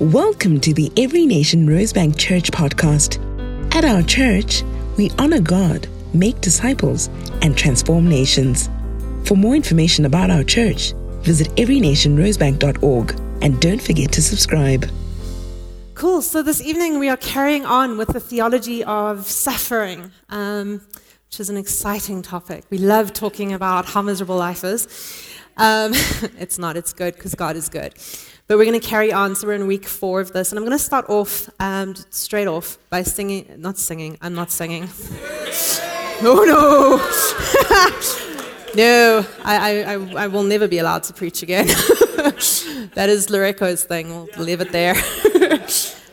Welcome to the Every Nation Rosebank Church podcast. At our church, we honor God, make disciples, and transform nations. For more information about our church, visit everynationrosebank.org and don't forget to subscribe. Cool. So this evening we are carrying on with the theology of suffering, um, which is an exciting topic. We love talking about how miserable life is. Um, it's not, it's good because God is good. But we're going to carry on. So we're in week four of this. And I'm going to start off um, straight off by singing, not singing, I'm not singing. oh no! no, I, I, I, will never be allowed to preach again. that is Loreco's thing. We'll leave it there.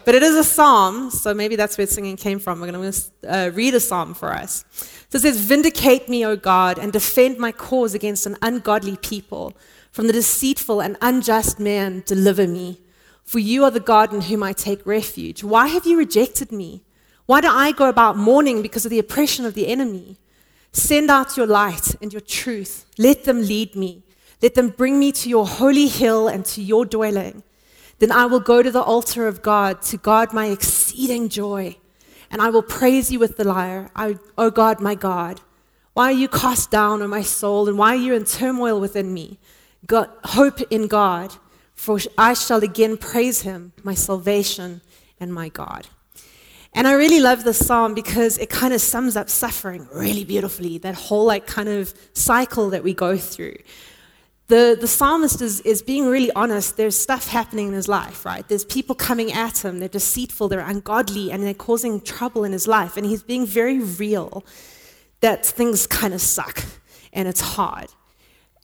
but it is a psalm, so maybe that's where singing came from. We're going to uh, read a psalm for us. So it says, Vindicate me, O God, and defend my cause against an ungodly people. From the deceitful and unjust man, deliver me. For you are the God in whom I take refuge. Why have you rejected me? Why do I go about mourning because of the oppression of the enemy? Send out your light and your truth. Let them lead me. Let them bring me to your holy hill and to your dwelling. Then I will go to the altar of God to guard my exceeding joy. And I will praise you with the lyre, I, O God, my God. Why are you cast down, O my soul, and why are you in turmoil within me? Hope in God, for I shall again praise him, my salvation and my God. And I really love this psalm because it kind of sums up suffering really beautifully, that whole like kind of cycle that we go through. The, the psalmist is, is being really honest. There's stuff happening in his life, right? There's people coming at him. They're deceitful, they're ungodly, and they're causing trouble in his life. And he's being very real that things kind of suck and it's hard.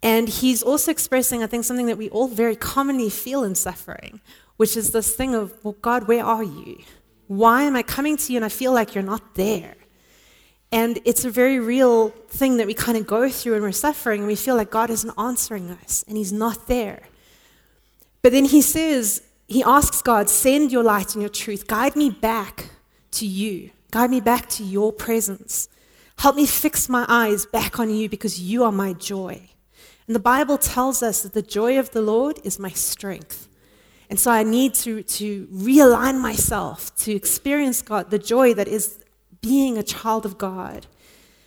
And he's also expressing, I think, something that we all very commonly feel in suffering, which is this thing of, well, God, where are you? Why am I coming to you and I feel like you're not there? And it's a very real thing that we kind of go through when we're suffering and we feel like God isn't answering us and He's not there. But then He says, He asks God, send your light and your truth, guide me back to you, guide me back to your presence. Help me fix my eyes back on you because you are my joy. And the Bible tells us that the joy of the Lord is my strength. And so I need to, to realign myself to experience God, the joy that is being a child of God,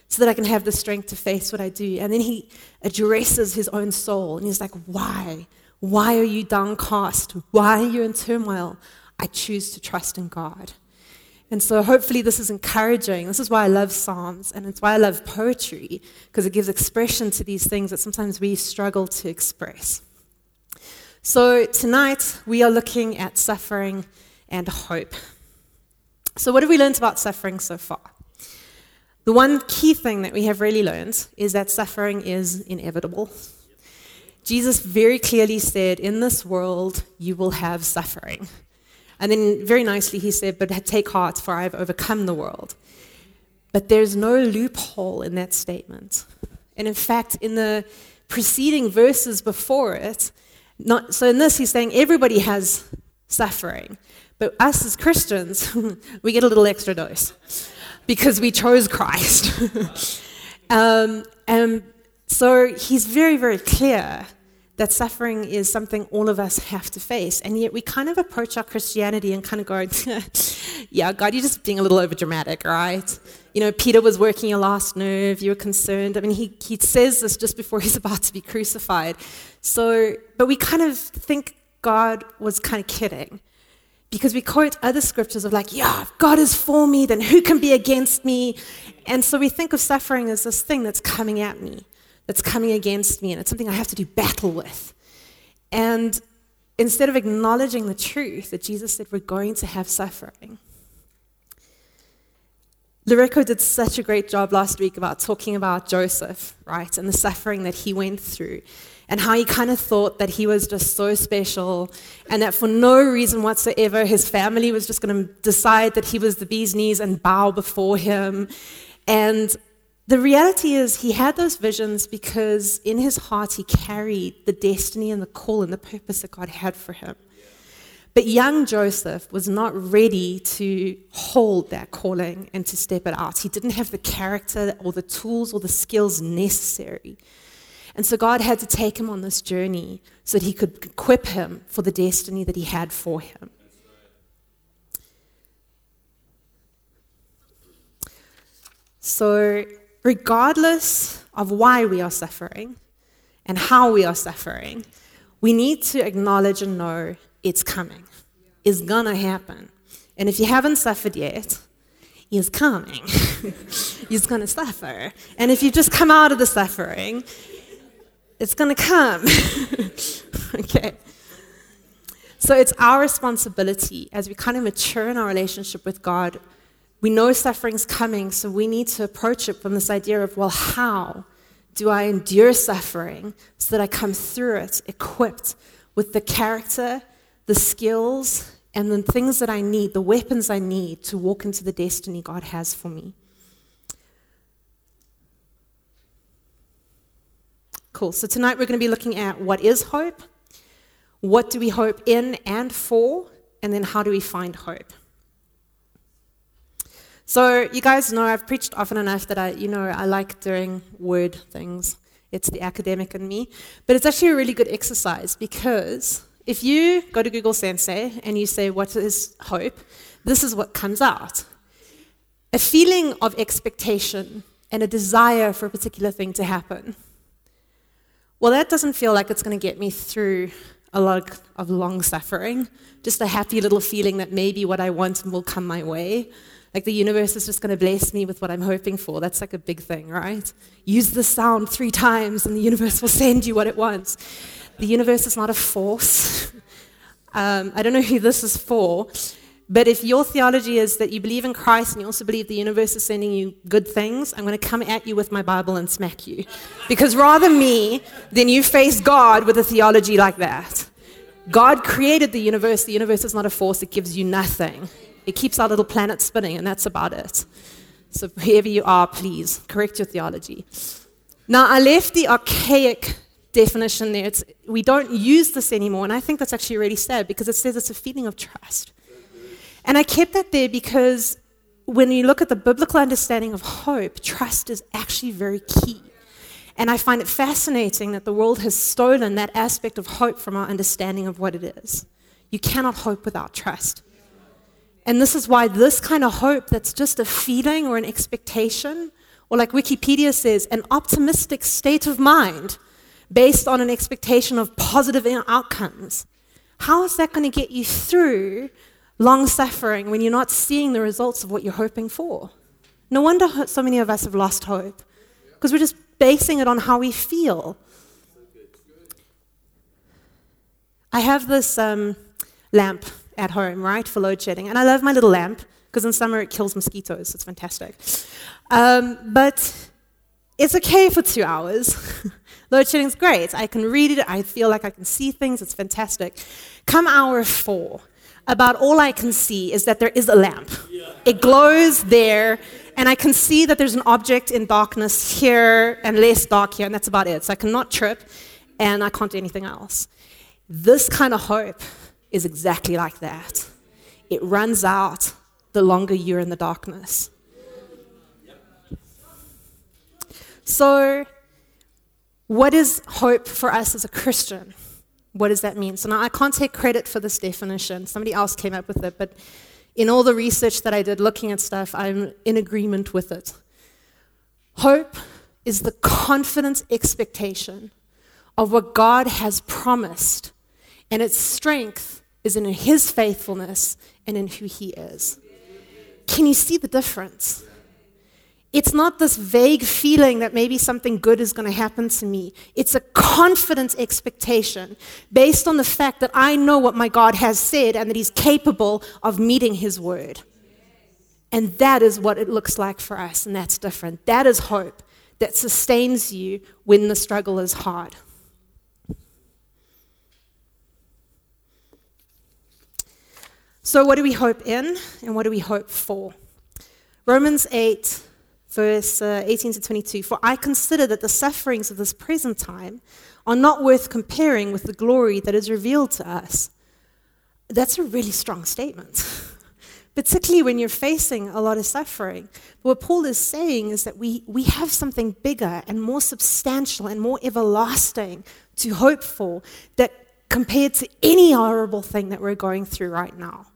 so that I can have the strength to face what I do. And then he addresses his own soul and he's like, Why? Why are you downcast? Why are you in turmoil? I choose to trust in God. And so hopefully this is encouraging. This is why I love Psalms and it's why I love poetry, because it gives expression to these things that sometimes we struggle to express. So tonight we are looking at suffering and hope. So, what have we learned about suffering so far? The one key thing that we have really learned is that suffering is inevitable. Jesus very clearly said, In this world, you will have suffering. And then very nicely he said, But take heart, for I have overcome the world. But there's no loophole in that statement. And in fact, in the preceding verses before it, not, so in this he's saying everybody has suffering. But us as Christians, we get a little extra dose because we chose Christ. um, and so he's very, very clear that suffering is something all of us have to face. And yet we kind of approach our Christianity and kind of go, yeah, God, you're just being a little over dramatic, right? You know, Peter was working your last nerve, you were concerned. I mean, he, he says this just before he's about to be crucified. So, but we kind of think God was kind of kidding because we quote other scriptures of like, yeah, if God is for me, then who can be against me? And so we think of suffering as this thing that's coming at me that's coming against me, and it's something I have to do battle with. And instead of acknowledging the truth that Jesus said we're going to have suffering, Loreco did such a great job last week about talking about Joseph, right, and the suffering that he went through, and how he kind of thought that he was just so special, and that for no reason whatsoever, his family was just going to decide that he was the bee's knees and bow before him. And the reality is, he had those visions because in his heart he carried the destiny and the call and the purpose that God had for him. But young Joseph was not ready to hold that calling and to step it out. He didn't have the character or the tools or the skills necessary. And so God had to take him on this journey so that he could equip him for the destiny that he had for him. So regardless of why we are suffering and how we are suffering, we need to acknowledge and know it's coming, it's gonna happen. And if you haven't suffered yet, it's coming. You're gonna suffer. And if you've just come out of the suffering, it's gonna come. okay. So it's our responsibility as we kind of mature in our relationship with God. We know suffering's coming, so we need to approach it from this idea of, well, how do I endure suffering so that I come through it equipped with the character, the skills, and the things that I need, the weapons I need to walk into the destiny God has for me? Cool. So tonight we're going to be looking at what is hope, what do we hope in and for, and then how do we find hope. So you guys know I've preached often enough that I, you know, I like doing word things. It's the academic in me. But it's actually a really good exercise because if you go to Google Sensei and you say, What is hope? this is what comes out a feeling of expectation and a desire for a particular thing to happen. Well, that doesn't feel like it's going to get me through a lot of long suffering, just a happy little feeling that maybe what I want will come my way. Like the universe is just going to bless me with what I'm hoping for. That's like a big thing, right? Use the sound three times and the universe will send you what it wants. The universe is not a force. um, I don't know who this is for, but if your theology is that you believe in Christ and you also believe the universe is sending you good things, I'm going to come at you with my Bible and smack you. Because rather me than you face God with a theology like that. God created the universe. The universe is not a force, it gives you nothing. It keeps our little planet spinning, and that's about it. So, whoever you are, please correct your theology. Now, I left the archaic definition there. It's, we don't use this anymore, and I think that's actually really sad because it says it's a feeling of trust. And I kept that there because when you look at the biblical understanding of hope, trust is actually very key. And I find it fascinating that the world has stolen that aspect of hope from our understanding of what it is. You cannot hope without trust. And this is why this kind of hope that's just a feeling or an expectation, or like Wikipedia says, an optimistic state of mind based on an expectation of positive outcomes, how is that going to get you through long suffering when you're not seeing the results of what you're hoping for? No wonder so many of us have lost hope because we're just basing it on how we feel. I have this um, lamp at home, right, for load shedding. And I love my little lamp because in summer it kills mosquitoes. It's fantastic. Um, but it's okay for two hours. load shedding is great. I can read it. I feel like I can see things. It's fantastic. Come hour four, about all I can see is that there is a lamp. It glows there, and I can see that there's an object in darkness here and less dark here, and that's about it. So I cannot trip, and I can't do anything else. This kind of hope is exactly like that. It runs out the longer you're in the darkness. So, what is hope for us as a Christian? What does that mean? So, now I can't take credit for this definition. Somebody else came up with it, but in all the research that I did looking at stuff, I'm in agreement with it. Hope is the confident expectation of what God has promised, and its strength is in his faithfulness and in who he is. Can you see the difference? It's not this vague feeling that maybe something good is going to happen to me. It's a confident expectation based on the fact that I know what my God has said and that He's capable of meeting His word. And that is what it looks like for us, and that's different. That is hope that sustains you when the struggle is hard. So, what do we hope in and what do we hope for? Romans 8, verse uh, 18 to 22 For I consider that the sufferings of this present time are not worth comparing with the glory that is revealed to us. That's a really strong statement, particularly when you're facing a lot of suffering. But what Paul is saying is that we, we have something bigger and more substantial and more everlasting to hope for that compared to any horrible thing that we're going through right now.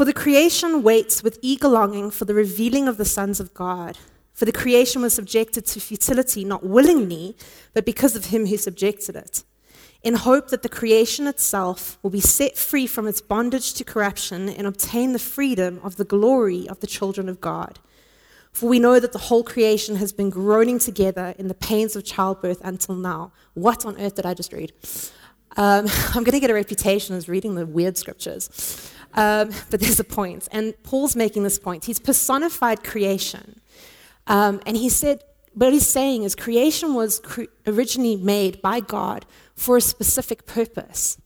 For the creation waits with eager longing for the revealing of the sons of God. For the creation was subjected to futility, not willingly, but because of him who subjected it, in hope that the creation itself will be set free from its bondage to corruption and obtain the freedom of the glory of the children of God. For we know that the whole creation has been groaning together in the pains of childbirth until now. What on earth did I just read? Um, I'm going to get a reputation as reading the weird scriptures. Um, but there's a point. And Paul's making this point. He's personified creation. Um, and he said, what he's saying is creation was cre- originally made by God for a specific purpose.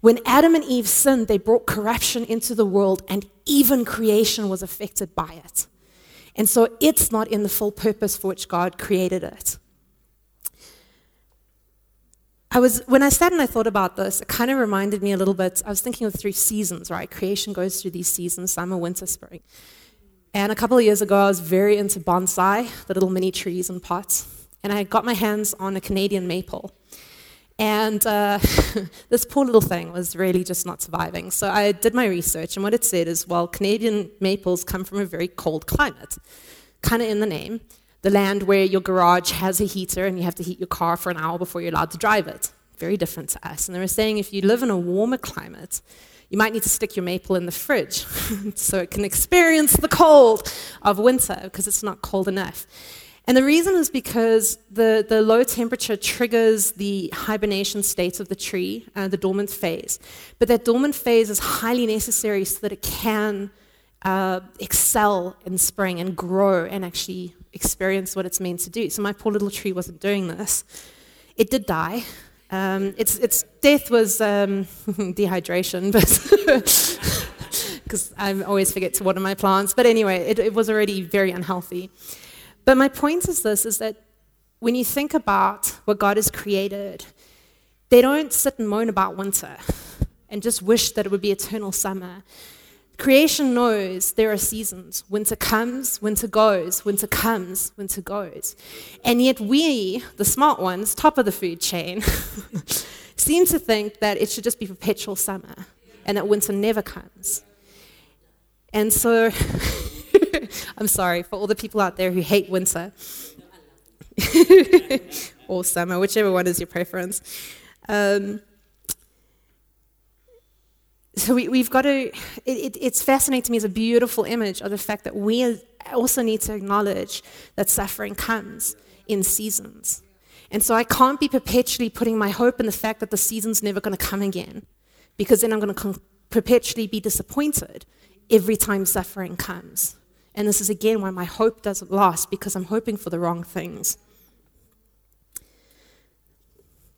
When Adam and Eve sinned, they brought corruption into the world, and even creation was affected by it. And so it's not in the full purpose for which God created it. I was when I sat and I thought about this, it kind of reminded me a little bit. I was thinking of three seasons, right? Creation goes through these seasons: summer, winter, spring. And a couple of years ago, I was very into bonsai, the little mini trees and pots, and I got my hands on a Canadian maple. And uh, this poor little thing was really just not surviving. So I did my research, and what it said is, well, Canadian maples come from a very cold climate, kind of in the name the land where your garage has a heater and you have to heat your car for an hour before you're allowed to drive it. Very different to us. And they were saying if you live in a warmer climate, you might need to stick your maple in the fridge so it can experience the cold of winter because it's not cold enough. And the reason is because the, the low temperature triggers the hibernation state of the tree, uh, the dormant phase. But that dormant phase is highly necessary so that it can uh, excel in spring and grow and actually experience what it's meant to do. So my poor little tree wasn't doing this. It did die. Um, its, its death was um, dehydration, but because I always forget to water my plants. But anyway, it, it was already very unhealthy. But my point is this: is that when you think about what God has created, they don't sit and moan about winter and just wish that it would be eternal summer. Creation knows there are seasons. Winter comes, winter goes, winter comes, winter goes. And yet we, the smart ones, top of the food chain, seem to think that it should just be perpetual summer and that winter never comes. And so, I'm sorry for all the people out there who hate winter or summer, whichever one is your preference. Um, so we, have got to, it, it, it's fascinating to me as a beautiful image of the fact that we also need to acknowledge that suffering comes in seasons. And so I can't be perpetually putting my hope in the fact that the season's never going to come again, because then I'm going to con- perpetually be disappointed every time suffering comes. And this is again why my hope doesn't last, because I'm hoping for the wrong things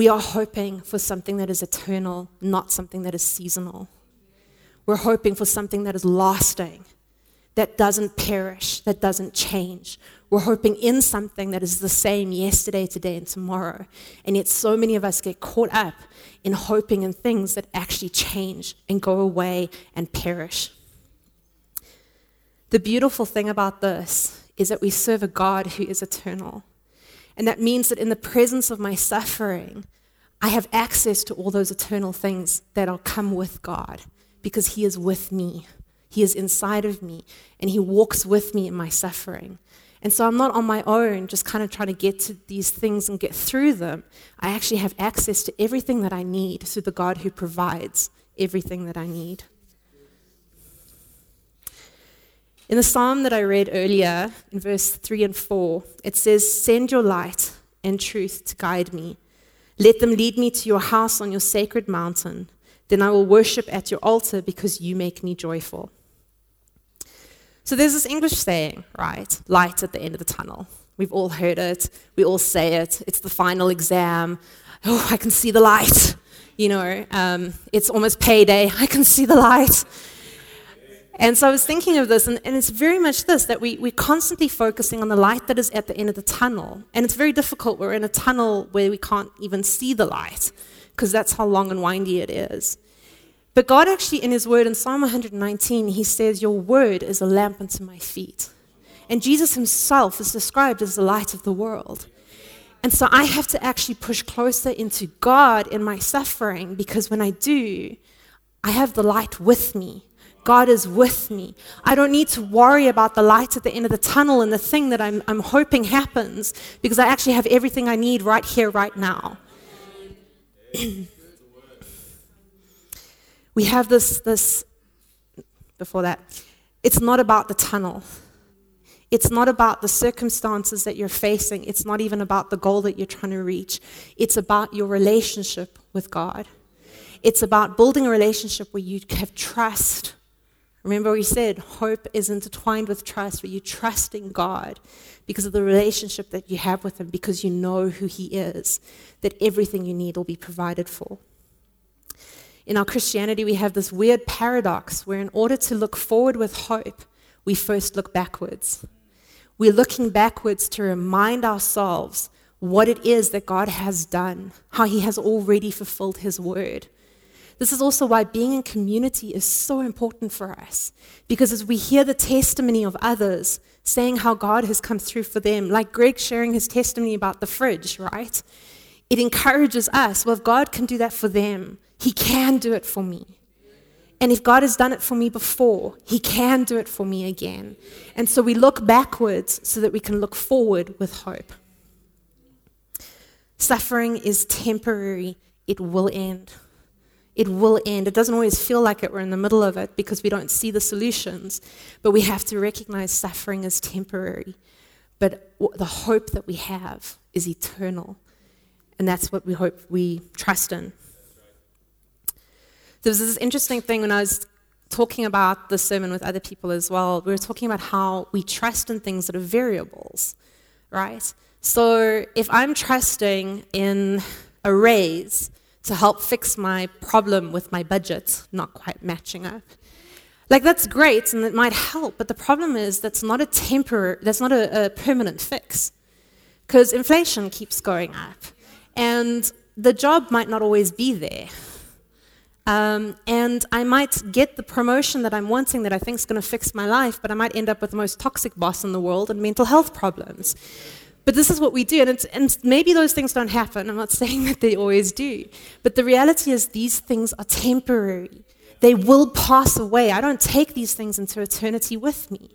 We are hoping for something that is eternal, not something that is seasonal. We're hoping for something that is lasting, that doesn't perish, that doesn't change. We're hoping in something that is the same yesterday, today, and tomorrow. And yet, so many of us get caught up in hoping in things that actually change and go away and perish. The beautiful thing about this is that we serve a God who is eternal. And that means that in the presence of my suffering, I have access to all those eternal things that will come with God because He is with me. He is inside of me and He walks with me in my suffering. And so I'm not on my own, just kind of trying to get to these things and get through them. I actually have access to everything that I need through the God who provides everything that I need. In the psalm that I read earlier, in verse 3 and 4, it says, Send your light and truth to guide me. Let them lead me to your house on your sacred mountain. Then I will worship at your altar because you make me joyful. So there's this English saying, right? Light at the end of the tunnel. We've all heard it. We all say it. It's the final exam. Oh, I can see the light. You know, um, it's almost payday. I can see the light. And so I was thinking of this, and, and, it's very much this that we, we're constantly focusing on the light that is at the end of the tunnel. And it's very difficult. We're in a tunnel where we can't even see the light because that's how long and windy it is. But God actually, in His Word, in Psalm 119, He says, Your Word is a lamp unto my feet. And Jesus Himself is described as the light of the world. And so I have to actually push closer into God in my suffering because when I do, I have the light with me. God is with me. I don't need to worry about the light at the end of the tunnel and the thing that I'm, I'm hoping happens because I actually have everything I need right here, right now. we have this, this, before that, it's not about the tunnel. It's not about the circumstances that you're facing. It's not even about the goal that you're trying to reach. It's about your relationship with God. It's about building a relationship where you have trust Remember, we said hope is intertwined with trust, where you trust in God because of the relationship that you have with Him, because you know who He is, that everything you need will be provided for. In our Christianity, we have this weird paradox where, in order to look forward with hope, we first look backwards. We're looking backwards to remind ourselves what it is that God has done, how He has already fulfilled His word this is also why being in community is so important for us. Because as we hear the testimony of others saying how God has come through for them, like Greg sharing his testimony about the fridge, right? It encourages us. Well, if God can do that for them, He can do it for me. And if God has done it for me before, He can do it for me again. And so we look backwards so that we can look forward with hope. Suffering is temporary, it will end it will end. It doesn't always feel like it. We're in the middle of it because we don't see the solutions. But we have to recognize suffering is temporary. But the hope that we have is eternal. And that's what we hope we trust in. There was this interesting thing when I was talking about the sermon with other people as well. We were talking about how we trust in things that are variables, right? So if I'm trusting in a raise, to help fix my problem with my budget not quite matching up. Like that's great and it might help, but the problem is that's not a temporary, that's not a, a permanent fix, because inflation keeps going up, and the job might not always be there. Um, and I might get the promotion that I'm wanting that I think is going to fix my life, but I might end up with the most toxic boss in the world and mental health problems. But this is what we do. And, and, maybe those things don't happen. I'm not saying that they always do. But the reality is, these things are temporary. They will pass away. I don't take these things into eternity with me.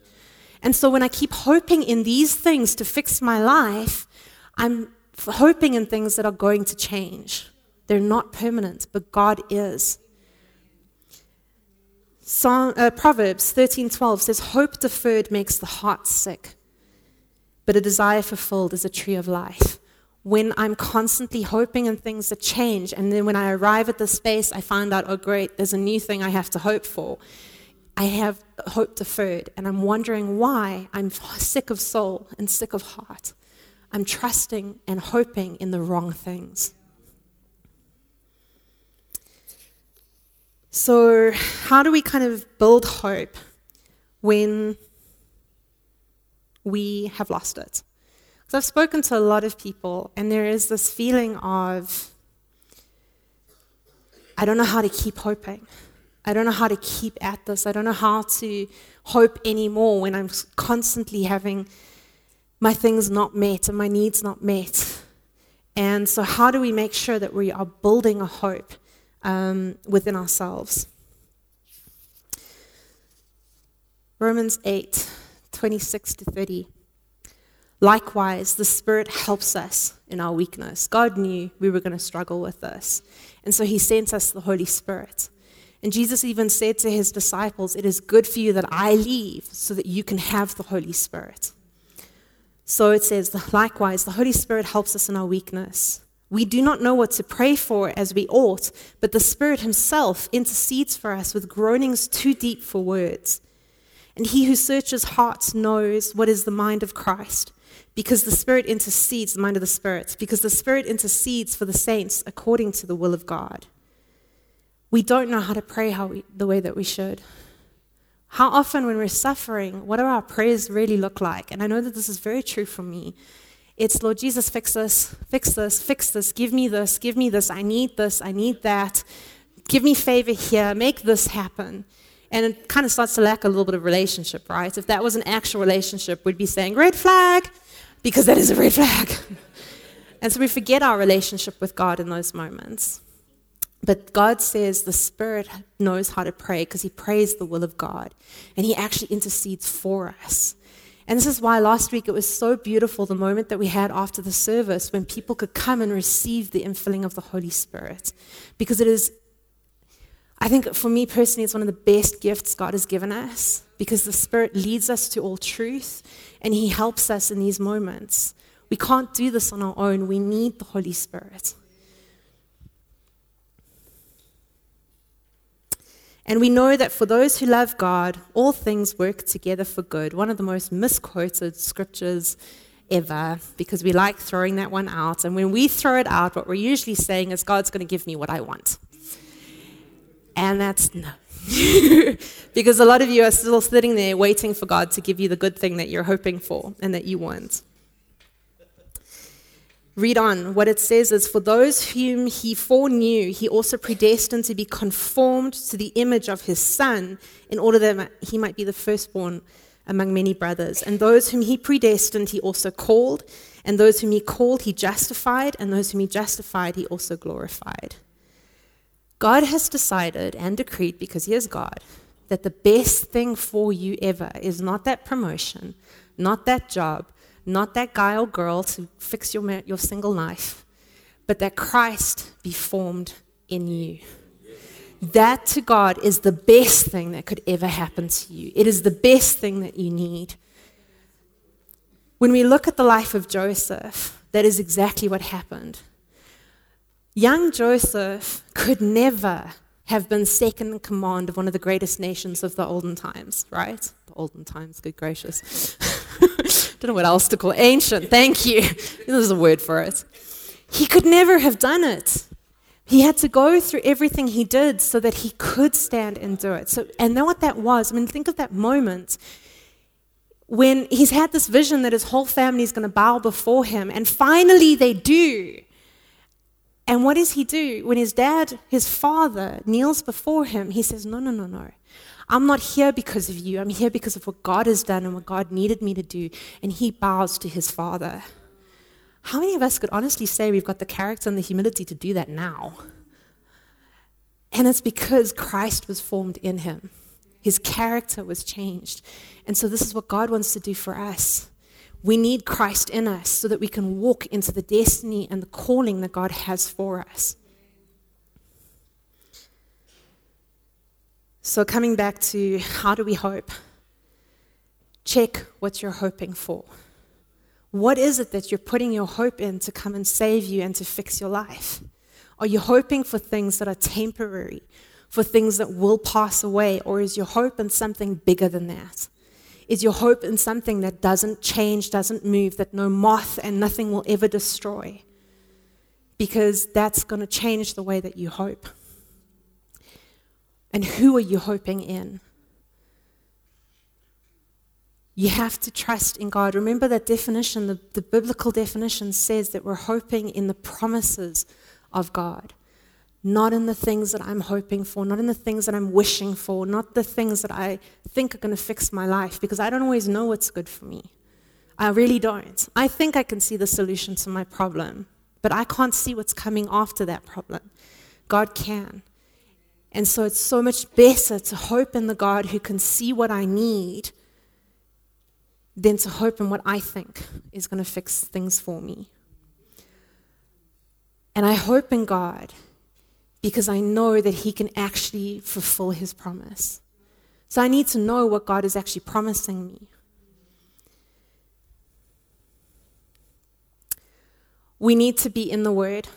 And so when I keep hoping in these things to fix my life, I'm hoping in things that are going to change. They're not permanent, but God is. Psalm, uh, Proverbs 13:12 says, "Hope deferred makes the heart sick, but a desire fulfilled is a tree of life. When I'm constantly hoping and things that change, and then when I arrive at the space, I find out, oh, great, there's a new thing I have to hope for. I have hope deferred, and I'm wondering why I'm sick of soul and sick of heart. I'm trusting and hoping in the wrong things. So, how do we kind of build hope when we have lost it. Because I've spoken to a lot of people, and there is this feeling of, I don't know how to keep hoping. I don't know how to keep at this. I don't know how to hope anymore when I'm constantly having my things not met and my needs not met. And so, how do we make sure that we are building a hope um, within ourselves? Romans 8 26 to 30. Likewise, the Spirit helps us in our weakness. God knew we were going to struggle with this. And so He sent us the Holy Spirit. And Jesus even said to His disciples, It is good for you that I leave so that you can have the Holy Spirit. So it says, likewise, the Holy Spirit helps us in our weakness. We do not know what to pray for as we ought, but the Spirit Himself intercedes for us with groanings too deep for words. And he who searches hearts knows what is the mind of Christ, because the Spirit intercedes, the mind of the Spirit, because the Spirit intercedes for the saints according to the will of God. We don't know how to pray how we, the way that we should. How often, when we're suffering, what do our prayers really look like? And I know that this is very true for me. It's, Lord Jesus, fix this, fix this, fix this, give me this, give me this, I need this, I need that, give me favor here, make this happen. And it kind of starts to lack a little bit of relationship, right? If that was an actual relationship, we'd be saying, red flag, because that is a red flag. and so we forget our relationship with God in those moments. But God says the Spirit knows how to pray because He prays the will of God and He actually intercedes for us. And this is why last week it was so beautiful the moment that we had after the service when people could come and receive the infilling of the Holy Spirit. Because it is, I think for me personally, it's one of the best gifts God has given us because the Spirit leads us to all truth and He helps us in these moments. We can't do this on our own, we need the Holy Spirit. And we know that for those who love God, all things work together for good. One of the most misquoted scriptures ever, because we like throwing that one out. And when we throw it out, what we're usually saying is, God's going to give me what I want. And that's no. because a lot of you are still sitting there waiting for God to give you the good thing that you're hoping for and that you want read on. What it says is, For those whom he foreknew, he also predestined to be conformed to the image of his son, in order that he might be the firstborn among many brothers. And those whom he predestined, he also called. And those whom he called, he justified. And those whom he justified, he also glorified. God has decided and decreed, because he is God, that the best thing for you ever is not that promotion, not that job, not that guy or girl to fix your, your single life, but that Christ be formed in you. That to God is the best thing that could ever happen to you. It is the best thing that you need. When we look at the life of Joseph, that is exactly what happened. Young Joseph could never have been second in command of one of the greatest nations of the olden times, right? The olden times, good gracious. Don't know what else to call ancient. Thank you. There's a word for it. He could never have done it. He had to go through everything he did so that he could stand and do it. So, and know what that was, I mean, think of that moment when he's had this vision that his whole family is going to bow before him, and finally they do. And what does he do? When his dad, his father, kneels before him, he says, No, no, no, no. I'm not here because of you. I'm here because of what God has done and what God needed me to do. And he bows to his father. How many of us could honestly say we've got the character and the humility to do that now? And it's because Christ was formed in him. His character was changed. And so, this is what God wants to do for us. We need Christ in us so that we can walk into the destiny and the calling that God has for us. So, coming back to how do we hope? Check what you're hoping for. What is it that you're putting your hope in to come and save you and to fix your life? Are you hoping for things that are temporary, for things that will pass away, or is your hope in something bigger than that? Is your hope in something that doesn't change, doesn't move, that no moth and nothing will ever destroy? Because that's going to change the way that you hope. And who are you hoping in? You have to trust in God. Remember that definition, the, the biblical definition says that we're hoping in the promises of God, not in the things that I'm hoping for, not in the things that I'm wishing for, not the things that I think are going to fix my life, because I don't always know what's good for me. I really don't. I think I can see the solution to my problem, but I can't see what's coming after that problem. God can. And so it's so much better to hope in the God who can see what I need than to hope in what I think is going to fix things for me. And I hope in God because I know that He can actually fulfill His promise. So I need to know what God is actually promising me. We need to be in the Word.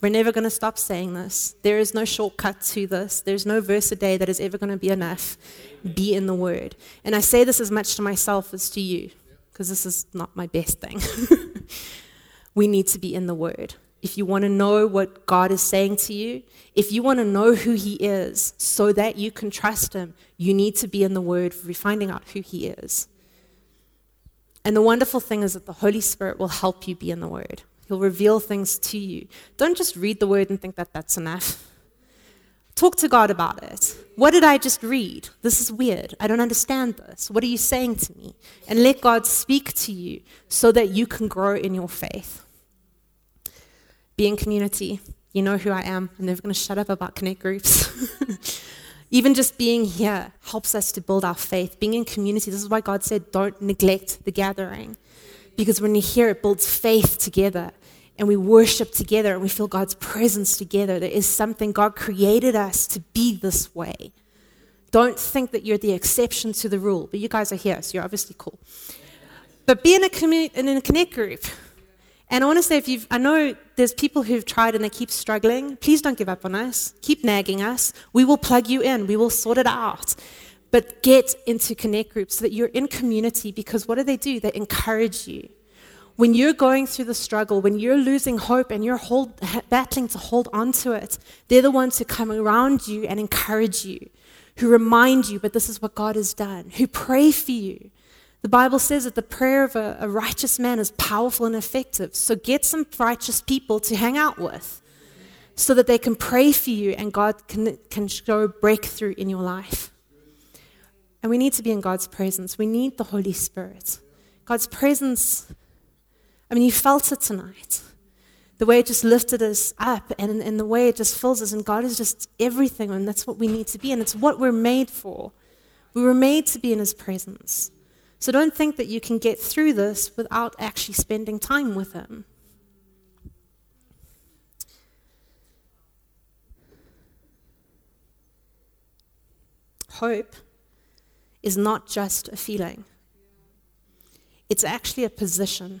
We're never going to stop saying this. There is no shortcut to this. There's no verse a day that is ever going to be enough. Be in the Word. And I say this as much to myself as to you, because this is not my best thing. we need to be in the Word. If you want to know what God is saying to you, if you want to know who He is so that you can trust Him, you need to be in the Word, finding out who He is. And the wonderful thing is that the Holy Spirit will help you be in the Word. He'll reveal things to you. Don't just read the Word and think that that's enough. Talk to God about it. What did I just read? This is weird. I don't understand this. What are you saying to me? And let God speak to you so that you can grow in your faith. Be in community. You know who I am. I'm never going to shut up about connect groups. Even just being here helps us to build our faith. Being in community, this is why God said, don't neglect the gathering. Because when you're here, it builds faith together and we worship together and we feel God's presence together. There is something God created us to be this way. Don't think that you're the exception to the rule, but you guys are here, so you're obviously cool. But be in a, commu- in a connect group. And I want to say, if you've, I know there's people who've tried and they keep struggling. Please don't give up on us. Keep nagging us. We will plug you in. We will sort it out. But get into connect groups so that you're in community because what do they do? They encourage you. When you're going through the struggle, when you're losing hope and you're hold, battling to hold on to it, they're the ones who come around you and encourage you, who remind you, but this is what God has done, who pray for you the Bible says that the prayer of a, a, righteous man is powerful and effective. So get some righteous people to hang out with so that they can pray for you and God can, can show breakthrough in your life. And we need to be in God's presence. We need the Holy Spirit. God's presence, I mean, you felt it tonight. The way it just lifted us up and, and the way it just fills us. And God is just everything, and that's what we need to be. And it's what we're made for. We were made to be in His presence. So don't think that you can get through this without actually spending time with Him. Hope is not just a feeling, it's actually a position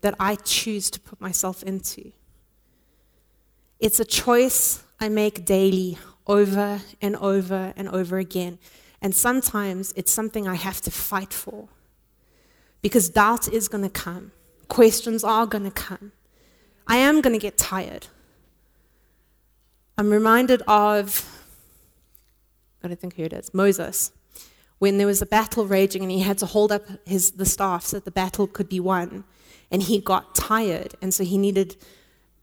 that I choose to put myself into. It's a choice I make daily over and over and over again. And sometimes it's something I have to fight for because doubt is going to come, questions are going to come. I am going to get tired. I'm reminded of, I don't think who it is, Moses, when there was a battle raging and he had to hold up his, the staff so that the battle could be won. And he got tired, and so he needed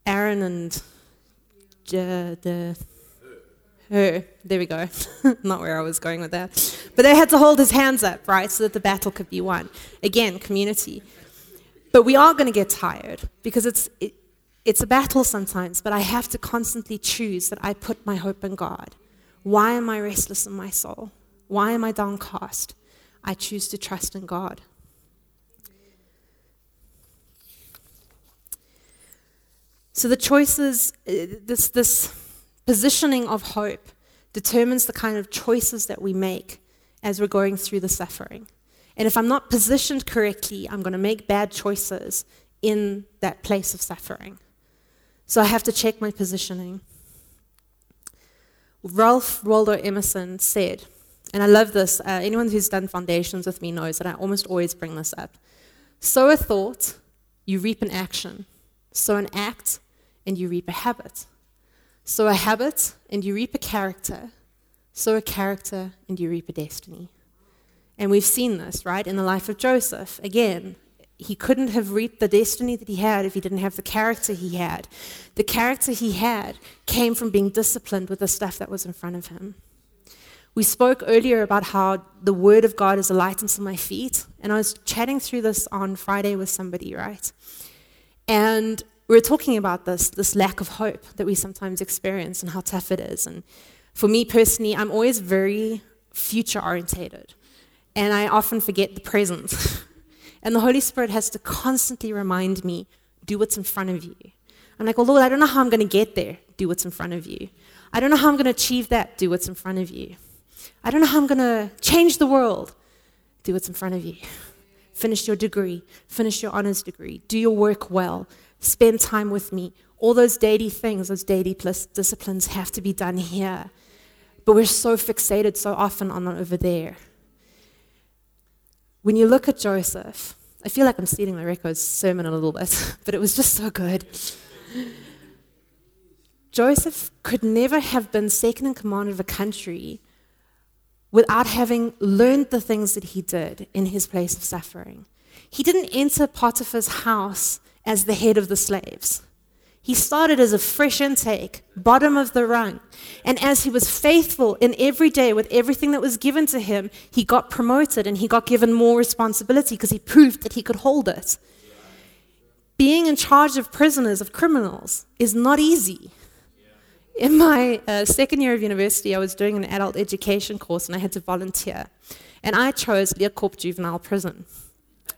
Aaron and uh, the Hur. There we go. Not where I was going with that. But they had to hold his hands up, right, so that the battle could be won. Again, community. But we are going to get tired because it's, it, it's a battle sometimes, but I have to constantly choose that I put my hope in God. Why am I restless in my soul? Why am I downcast? I choose to trust in God. So the choices, uh, this, this positioning of hope determines the kind of choices that we make as we're going through the suffering. And if I'm not positioned correctly, I'm going to make bad choices in that place of suffering. So I have to check my positioning. Ralph Waldo Emerson said, and I love this, uh, anyone who's done foundations with me knows that I almost always bring this up. Sow a thought, you reap an action. Sow an act, and you reap a habit. Sow a habit, and you reap a character. Sow a character, and you reap a destiny. And we've seen this, right, in the life of Joseph. Again, he couldn't have reaped the destiny that he had if he didn't have the character he had. The character he had came from being disciplined with the stuff that was in front of him. We spoke earlier about how the Word of God is a light unto my feet, and I was chatting through this on Friday with somebody, right? And we were talking about this, this lack of hope that we sometimes experience and how tough it is. And for me personally, I'm always very future orientated. And I often forget the present. and the Holy Spirit has to constantly remind me do what's in front of you. I'm like, well, Lord, I don't know how I'm going to get there. Do what's in front of you. I don't know how I'm going to achieve that. Do what's in front of you. I don't know how I'm going to change the world. Do what's in front of you. Finish your degree. Finish your honors degree. Do your work well spend time with me. All those daily things, those daily disciplines have to be done here. But we're so fixated so often on over there. When you look at Joseph, I feel like I'm stealing Loreko's sermon a little bit, but it was just so good. Joseph could never have been second in command of a country without having learned the things that he did in his place of suffering. He didn't enter Potiphar's house as the head of the slaves. He started as a fresh intake, bottom of the rung. And as he was faithful in every day with everything that was given to him, he got promoted and he got given more responsibility because he proved that he could hold it. Being in charge of prisoners, of criminals, is not easy. In my uh, second year of university, I was doing an adult education course and I had to volunteer. And I chose Leeuwkop Juvenile Prison.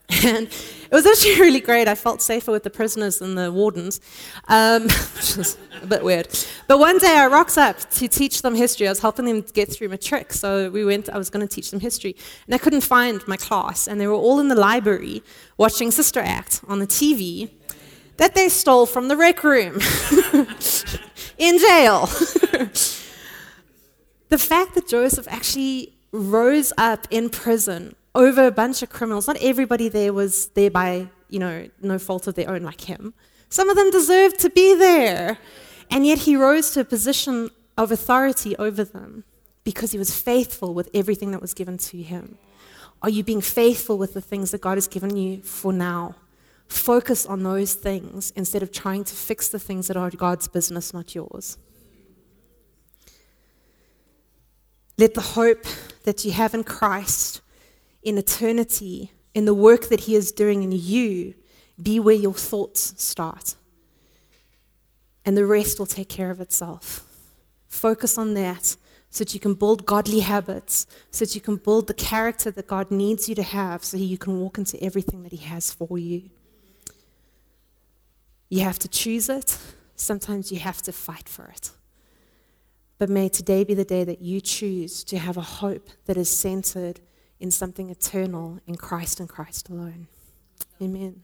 And it was actually really great. I felt safer with the prisoners than the wardens, um, which is a bit weird. But one day I rocked up to teach them history. I was helping them get through my matric, so we went. I was going to teach them history, and I couldn't find my class, and they were all in the library watching Sister Act on the TV that they stole from the rec room in jail. the fact that Joseph actually rose up in prison over a bunch of criminals. Not everybody there was there by, you know, no fault of their own like him. Some of them deserved to be there. And yet he rose to a position of authority over them because he was faithful with everything that was given to him. Are you being faithful with the things that God has given you for now? Focus on those things instead of trying to fix the things that are God's business, not yours. Let the hope that you have in Christ in eternity, in the work that He is doing in you, be where your thoughts start. And the rest will take care of itself. Focus on that so that you can build godly habits, so that you can build the character that God needs you to have, so you can walk into everything that He has for you. You have to choose it, sometimes you have to fight for it. But may today be the day that you choose to have a hope that is centered in something eternal in Christ and Christ alone. Amen.